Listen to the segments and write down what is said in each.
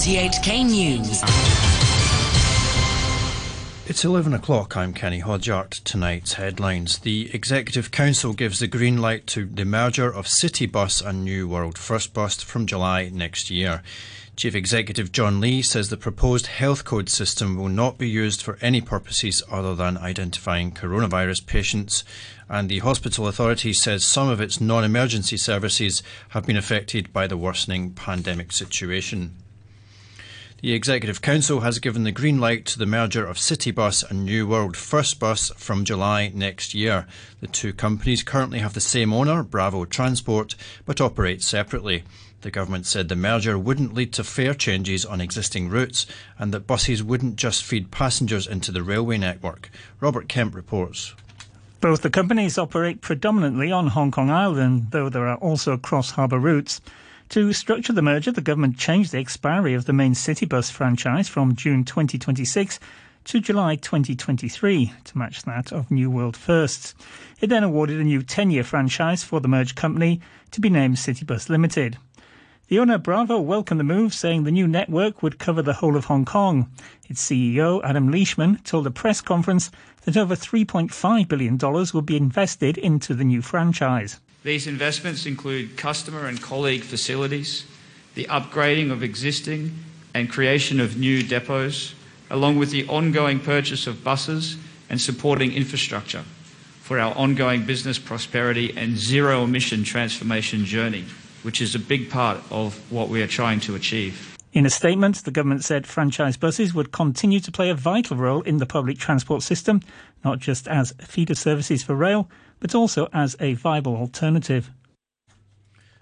RTHK News. It's 11 o'clock. I'm Kenny Hodgart. Tonight's headlines. The Executive Council gives the green light to the merger of Citybus and New World First Bus from July next year. Chief Executive John Lee says the proposed health code system will not be used for any purposes other than identifying coronavirus patients. And the hospital authority says some of its non emergency services have been affected by the worsening pandemic situation. The Executive Council has given the green light to the merger of Citybus and New World First Bus from July next year. The two companies currently have the same owner, Bravo Transport, but operate separately. The government said the merger wouldn't lead to fare changes on existing routes and that buses wouldn't just feed passengers into the railway network. Robert Kemp reports. Both the companies operate predominantly on Hong Kong Island, though there are also cross harbour routes. To structure the merger, the government changed the expiry of the main city bus franchise from June 2026 to July 2023 to match that of New World Firsts. It then awarded a new 10 year franchise for the merged company to be named Citybus Limited. The owner Bravo welcomed the move, saying the new network would cover the whole of Hong Kong. Its CEO, Adam Leishman, told a press conference that over $3.5 billion will be invested into the new franchise. These investments include customer and colleague facilities, the upgrading of existing and creation of new depots, along with the ongoing purchase of buses and supporting infrastructure for our ongoing business prosperity and zero emission transformation journey which is a big part of what we are trying to achieve. In a statement, the government said franchise buses would continue to play a vital role in the public transport system, not just as feeder services for rail, but also as a viable alternative.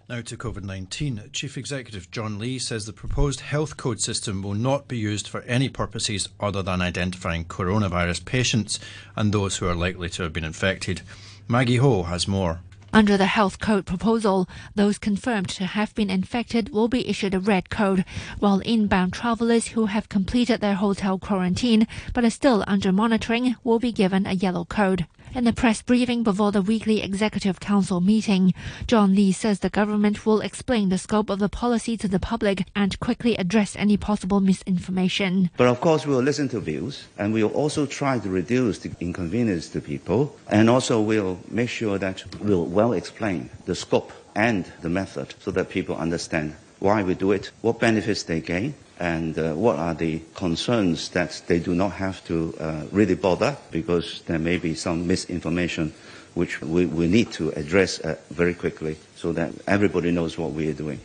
Now to COVID 19. Chief Executive John Lee says the proposed health code system will not be used for any purposes other than identifying coronavirus patients and those who are likely to have been infected. Maggie Ho has more. Under the health code proposal, those confirmed to have been infected will be issued a red code, while inbound travelers who have completed their hotel quarantine but are still under monitoring will be given a yellow code. In a press briefing before the weekly Executive Council meeting, John Lee says the government will explain the scope of the policy to the public and quickly address any possible misinformation. But of course, we'll listen to views and we'll also try to reduce the inconvenience to people and also we'll make sure that we'll well explain the scope and the method so that people understand why we do it, what benefits they gain, and uh, what are the concerns that they do not have to uh, really bother because there may be some misinformation which we, we need to address uh, very quickly so that everybody knows what we are doing.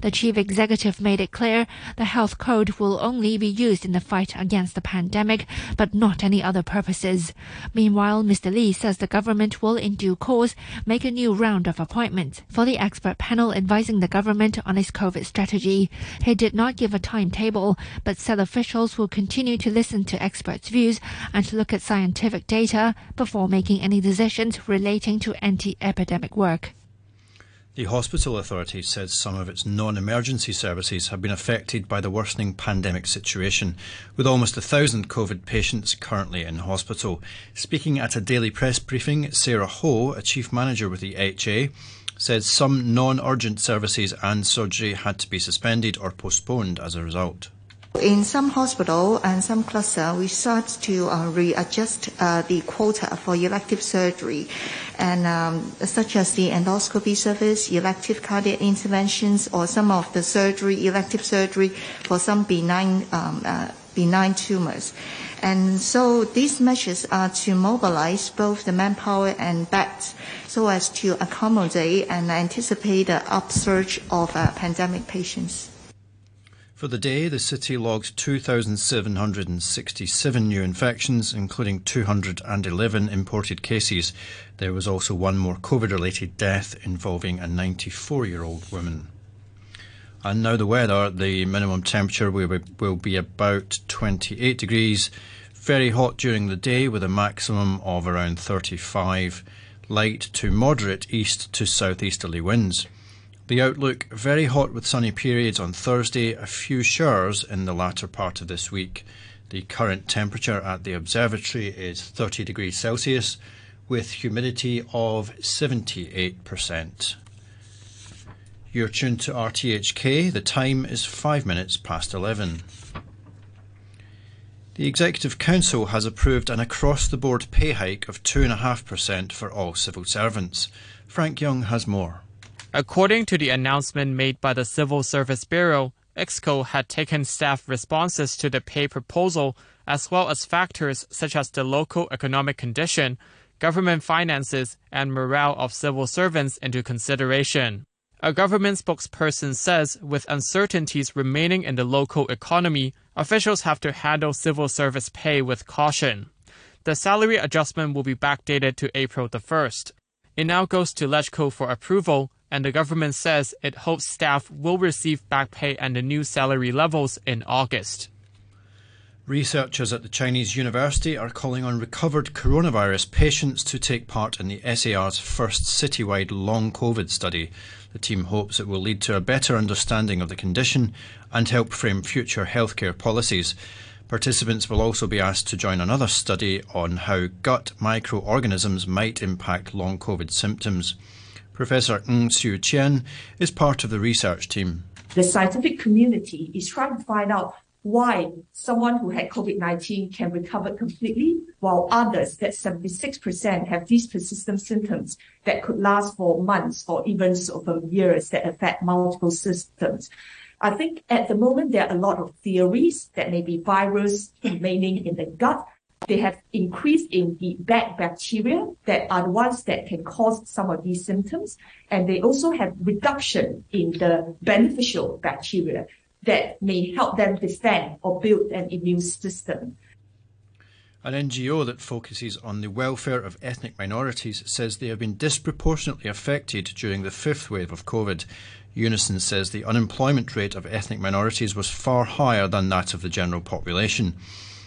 The chief executive made it clear the health code will only be used in the fight against the pandemic, but not any other purposes. Meanwhile, Mr. Lee says the government will in due course make a new round of appointments for the expert panel advising the government on its COVID strategy. He did not give a timetable, but said officials will continue to listen to experts' views and to look at scientific data before making any decisions relating to anti-epidemic work. The hospital authority says some of its non emergency services have been affected by the worsening pandemic situation, with almost a thousand COVID patients currently in hospital. Speaking at a daily press briefing, Sarah Ho, a chief manager with the HA, said some non urgent services and surgery had to be suspended or postponed as a result. In some hospital and some cluster, we start to uh, readjust uh, the quota for elective surgery, and um, such as the endoscopy service, elective cardiac interventions, or some of the surgery, elective surgery for some benign um, uh, benign tumors. And so these measures are to mobilize both the manpower and beds so as to accommodate and anticipate the upsurge of uh, pandemic patients. For the day, the city logged 2,767 new infections, including 211 imported cases. There was also one more COVID related death involving a 94 year old woman. And now the weather. The minimum temperature will be about 28 degrees. Very hot during the day with a maximum of around 35. Light to moderate east to southeasterly winds. The outlook very hot with sunny periods on Thursday, a few showers in the latter part of this week. The current temperature at the observatory is 30 degrees Celsius with humidity of 78%. You're tuned to RTHK. The time is five minutes past 11. The Executive Council has approved an across the board pay hike of 2.5% for all civil servants. Frank Young has more. According to the announcement made by the Civil Service Bureau, EXCO had taken staff responses to the pay proposal as well as factors such as the local economic condition, government finances, and morale of civil servants into consideration. A government spokesperson says with uncertainties remaining in the local economy, officials have to handle civil service pay with caution. The salary adjustment will be backdated to April the 1st. It now goes to LegCo for approval, and the government says it hopes staff will receive back pay and the new salary levels in August. Researchers at the Chinese university are calling on recovered coronavirus patients to take part in the SAR's first citywide long COVID study. The team hopes it will lead to a better understanding of the condition and help frame future healthcare policies. Participants will also be asked to join another study on how gut microorganisms might impact long COVID symptoms. Professor Ng Siew Chien is part of the research team. The scientific community is trying to find out why someone who had COVID-19 can recover completely, while others, that 76% have these persistent symptoms that could last for months or even of years that affect multiple systems. I think at the moment there are a lot of theories that maybe virus remaining in the gut. They have increased in the bad bacteria that are the ones that can cause some of these symptoms. And they also have reduction in the beneficial bacteria that may help them defend or build an immune system. An NGO that focuses on the welfare of ethnic minorities says they have been disproportionately affected during the fifth wave of COVID. Unison says the unemployment rate of ethnic minorities was far higher than that of the general population.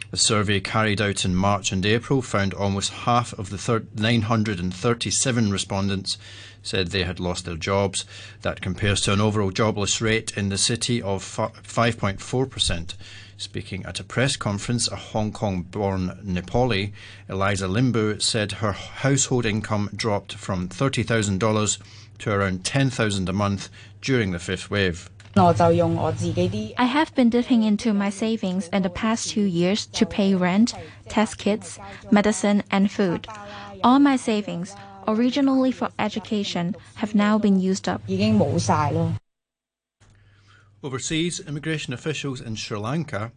A survey carried out in March and April found almost half of the 937 respondents said they had lost their jobs. That compares to an overall jobless rate in the city of 5.4%. Speaking at a press conference, a Hong Kong born Nepali, Eliza Limbu, said her household income dropped from $30,000 to around 10,000 a month during the fifth wave. I have been dipping into my savings in the past two years to pay rent, test kits, medicine, and food. All my savings, originally for education, have now been used up. Overseas, immigration officials in Sri Lanka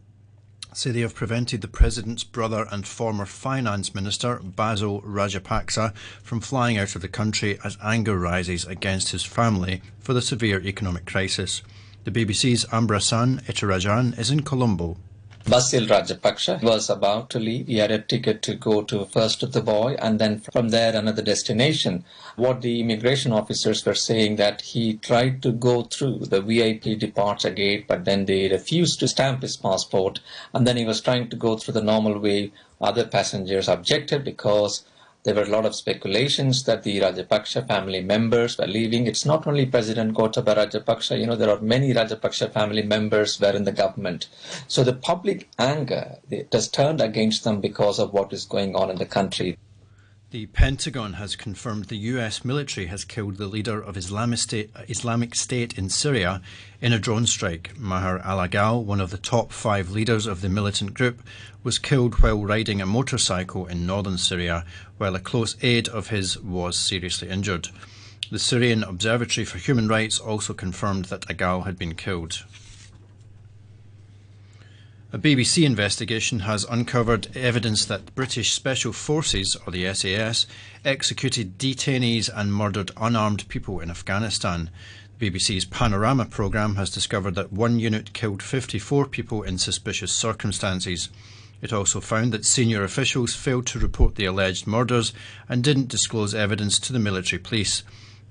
say they have prevented the president's brother and former finance minister, Basil Rajapaksa, from flying out of the country as anger rises against his family for the severe economic crisis. The BBC's Anbarasan Ethirajan is in Colombo. Basil Rajapaksa was about to leave. He had a ticket to go to first Dubai and then from there another destination. What the immigration officers were saying that he tried to go through the VIP departure gate, but then they refused to stamp his passport. And then he was trying to go through the normal way. Other passengers objected because there were a lot of speculations that the Rajapaksa family members were leaving. It's not only President Gotabaya Rajapaksa, you know, there are many Rajapaksa family members were in the government. So the public anger has turned against them because of what is going on in the country. The Pentagon has confirmed the US military has killed the leader of Islamic State, in Syria in a drone strike. Maher al Agal, one of the top five leaders of the militant group, was killed while riding a motorcycle in northern Syria, while a close aide of his was seriously injured. The Syrian Observatory for Human Rights also confirmed that Agal had been killed. A BBC investigation has uncovered evidence that British Special Forces, or the SAS, executed detainees and murdered unarmed people in Afghanistan. The BBC's Panorama programme has discovered that one unit killed 54 people in suspicious circumstances. It also found that senior officials failed to report the alleged murders and didn't disclose evidence to the military police.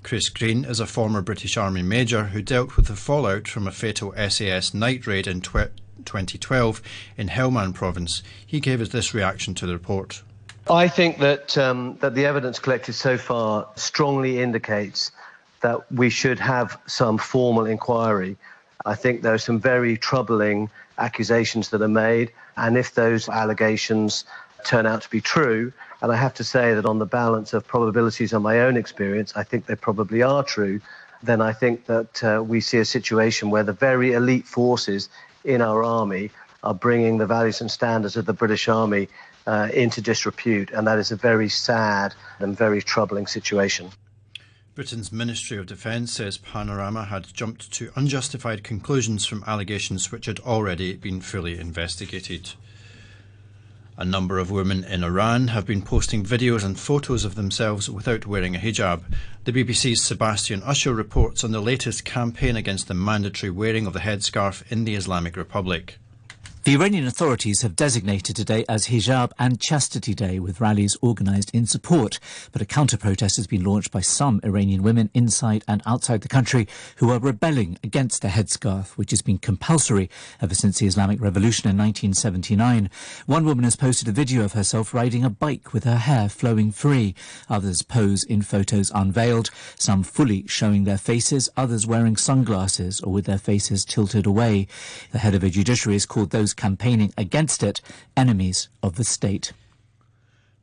Chris Green is a former British Army major who dealt with the fallout from a fatal SAS night raid in 2012 in Helmand province. He gave us this reaction to the report. I think that um, that the evidence collected so far strongly indicates that we should have some formal inquiry. I think there are some very troubling accusations that are made, and if those allegations turn out to be true, and I have to say that on the balance of probabilities on my own experience, I think they probably are true, then I think that uh, we see a situation where the very elite forces in our army are bringing the values and standards of the British Army uh, into disrepute, and that is a very sad and very troubling situation. Britain's Ministry of Defence says Panorama had jumped to unjustified conclusions from allegations which had already been fully investigated. A number of women in Iran have been posting videos and photos of themselves without wearing a hijab. The BBC's Sebastian Usher reports on the latest campaign against the mandatory wearing of the headscarf in the Islamic Republic. The Iranian authorities have designated today as Hijab and Chastity Day with rallies organised in support. But a counter protest has been launched by some Iranian women inside and outside the country who are rebelling against the headscarf, which has been compulsory ever since the Islamic Revolution in 1979. One woman has posted a video of herself riding a bike with her hair flowing free. Others pose in photos unveiled, some fully showing their faces, others wearing sunglasses or with their faces tilted away. The head of a judiciary has called those those campaigning against it enemies of the state.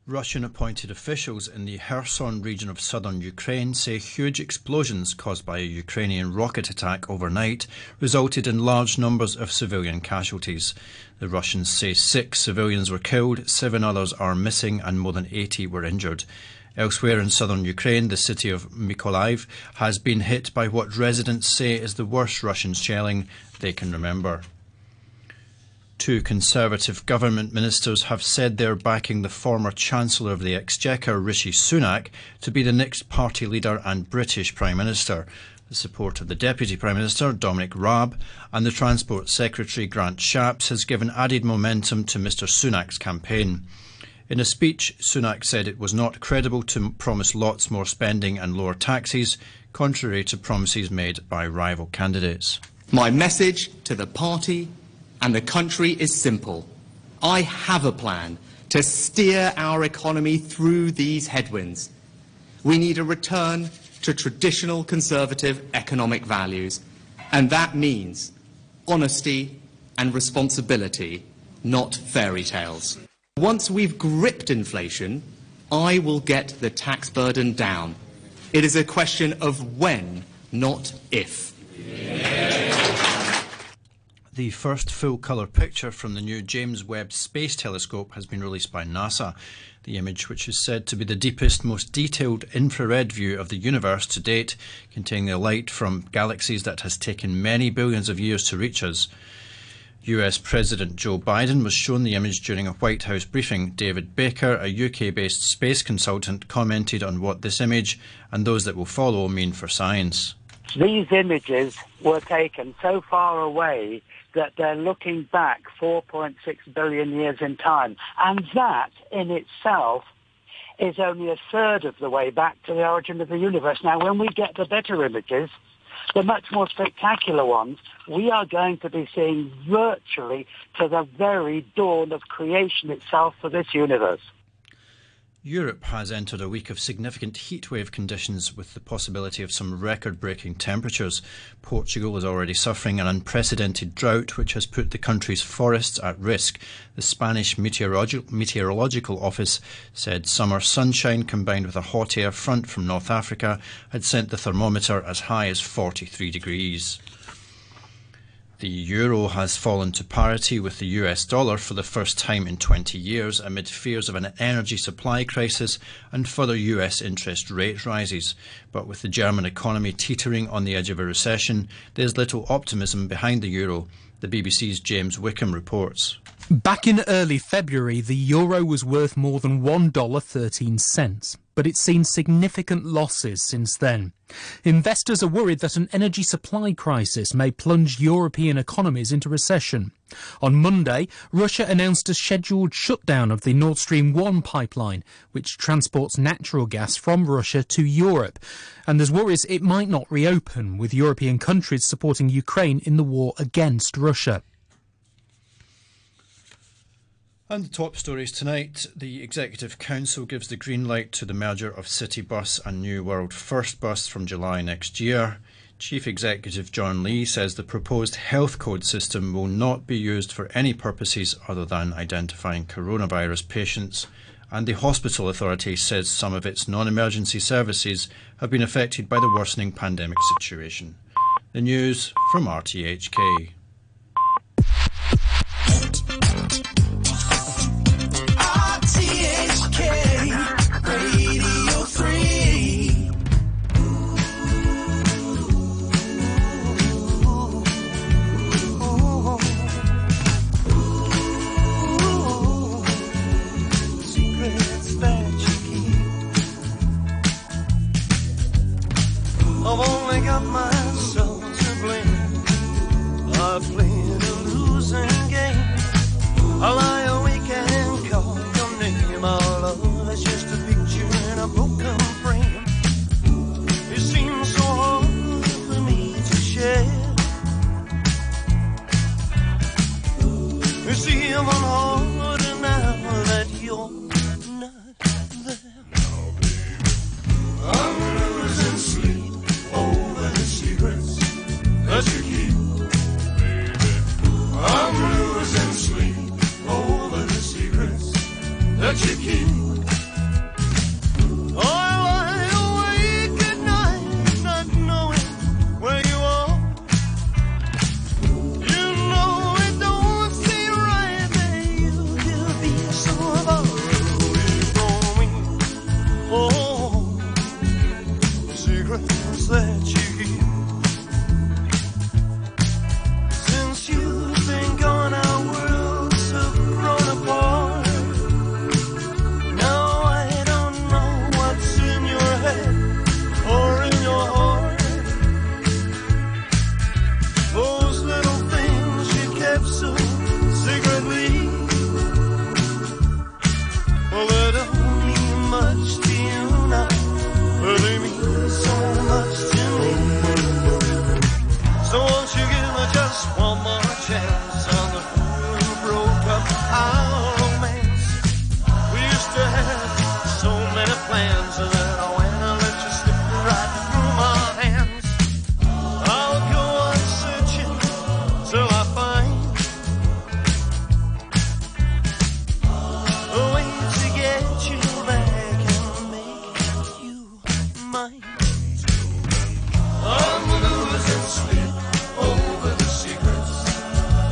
Russian appointed officials in the Kherson region of southern Ukraine say huge explosions caused by a Ukrainian rocket attack overnight resulted in large numbers of civilian casualties. The Russians say six civilians were killed, seven others are missing, and more than 80 were injured. Elsewhere in southern Ukraine, the city of Mykolaiv has been hit by what residents say is the worst Russian shelling they can remember. Two Conservative government ministers have said they're backing the former Chancellor of the Exchequer, Rishi Sunak, to be the next party leader and British Prime Minister. The support of the Deputy Prime Minister, Dominic Raab, and the Transport Secretary, Grant Shapps, has given added momentum to Mr Sunak's campaign. In a speech, Sunak said it was not credible to promise lots more spending and lower taxes, contrary to promises made by rival candidates. My message to the party and the country is simple. I have a plan to steer our economy through these headwinds. We need a return to traditional conservative economic values, and that means honesty and responsibility, not fairy tales. Once we've gripped inflation, I will get the tax burden down. It is a question of when, not if. The first full colour picture from the new James Webb Space Telescope has been released by NASA. The image, which is said to be the deepest, most detailed infrared view of the universe to date, containing the light from galaxies that has taken many billions of years to reach us. US President Joe Biden was shown the image during a White House briefing. David Baker, a UK based space consultant, commented on what this image and those that will follow mean for science. These images were taken so far away that they're looking back 4.6 billion years in time. And that in itself is only a third of the way back to the origin of the universe. Now, when we get the better images, the much more spectacular ones, we are going to be seeing virtually to the very dawn of creation itself for this universe. Europe has entered a week of significant heatwave conditions with the possibility of some record breaking temperatures. Portugal is already suffering an unprecedented drought which has put the country's forests at risk. The Spanish Meteorologi- Meteorological Office said summer sunshine combined with a hot air front from North Africa had sent the thermometer as high as 43 degrees. The euro has fallen to parity with the US dollar for the first time in 20 years amid fears of an energy supply crisis and further US interest rate rises. But with the German economy teetering on the edge of a recession, there's little optimism behind the euro. The BBC's James Wickham reports. Back in early February, the euro was worth more than $1.13 but it's seen significant losses since then. Investors are worried that an energy supply crisis may plunge European economies into recession. On Monday, Russia announced a scheduled shutdown of the Nord Stream 1 pipeline, which transports natural gas from Russia to Europe. And there's worries it might not reopen, with European countries supporting Ukraine in the war against Russia. And the top stories tonight the Executive Council gives the green light to the merger of Citybus and New World First Bus from July next year. Chief Executive John Lee says the proposed health code system will not be used for any purposes other than identifying coronavirus patients. and the Hospital Authority says some of its non emergency services have been affected by the worsening pandemic situation. The news from RTHK.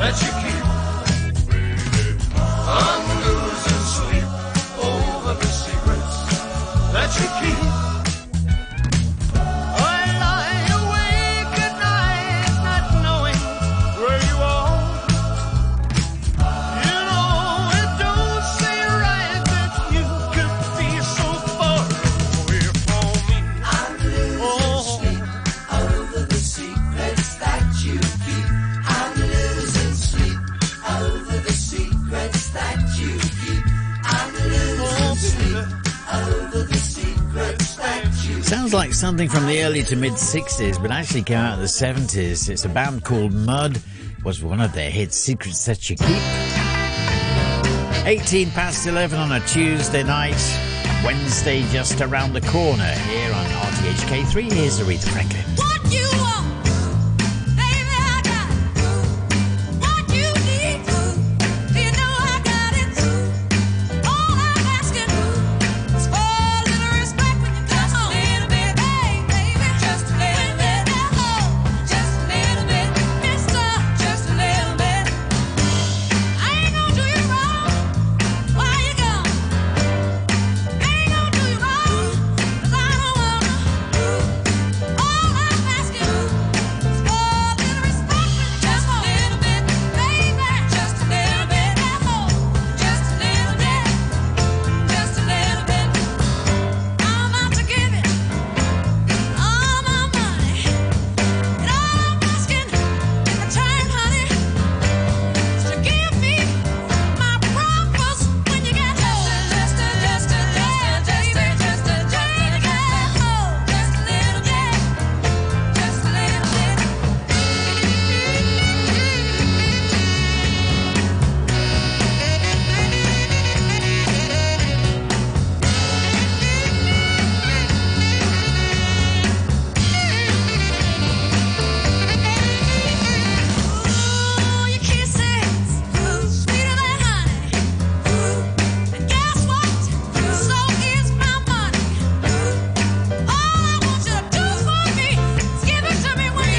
Let you something from the early to mid 60s, but actually came out in the 70s. It's a band called Mud, was one of their hits, Secrets That You Keep. 18 past 11 on a Tuesday night, Wednesday just around the corner here on RTHK3. Here's Aretha Franklin.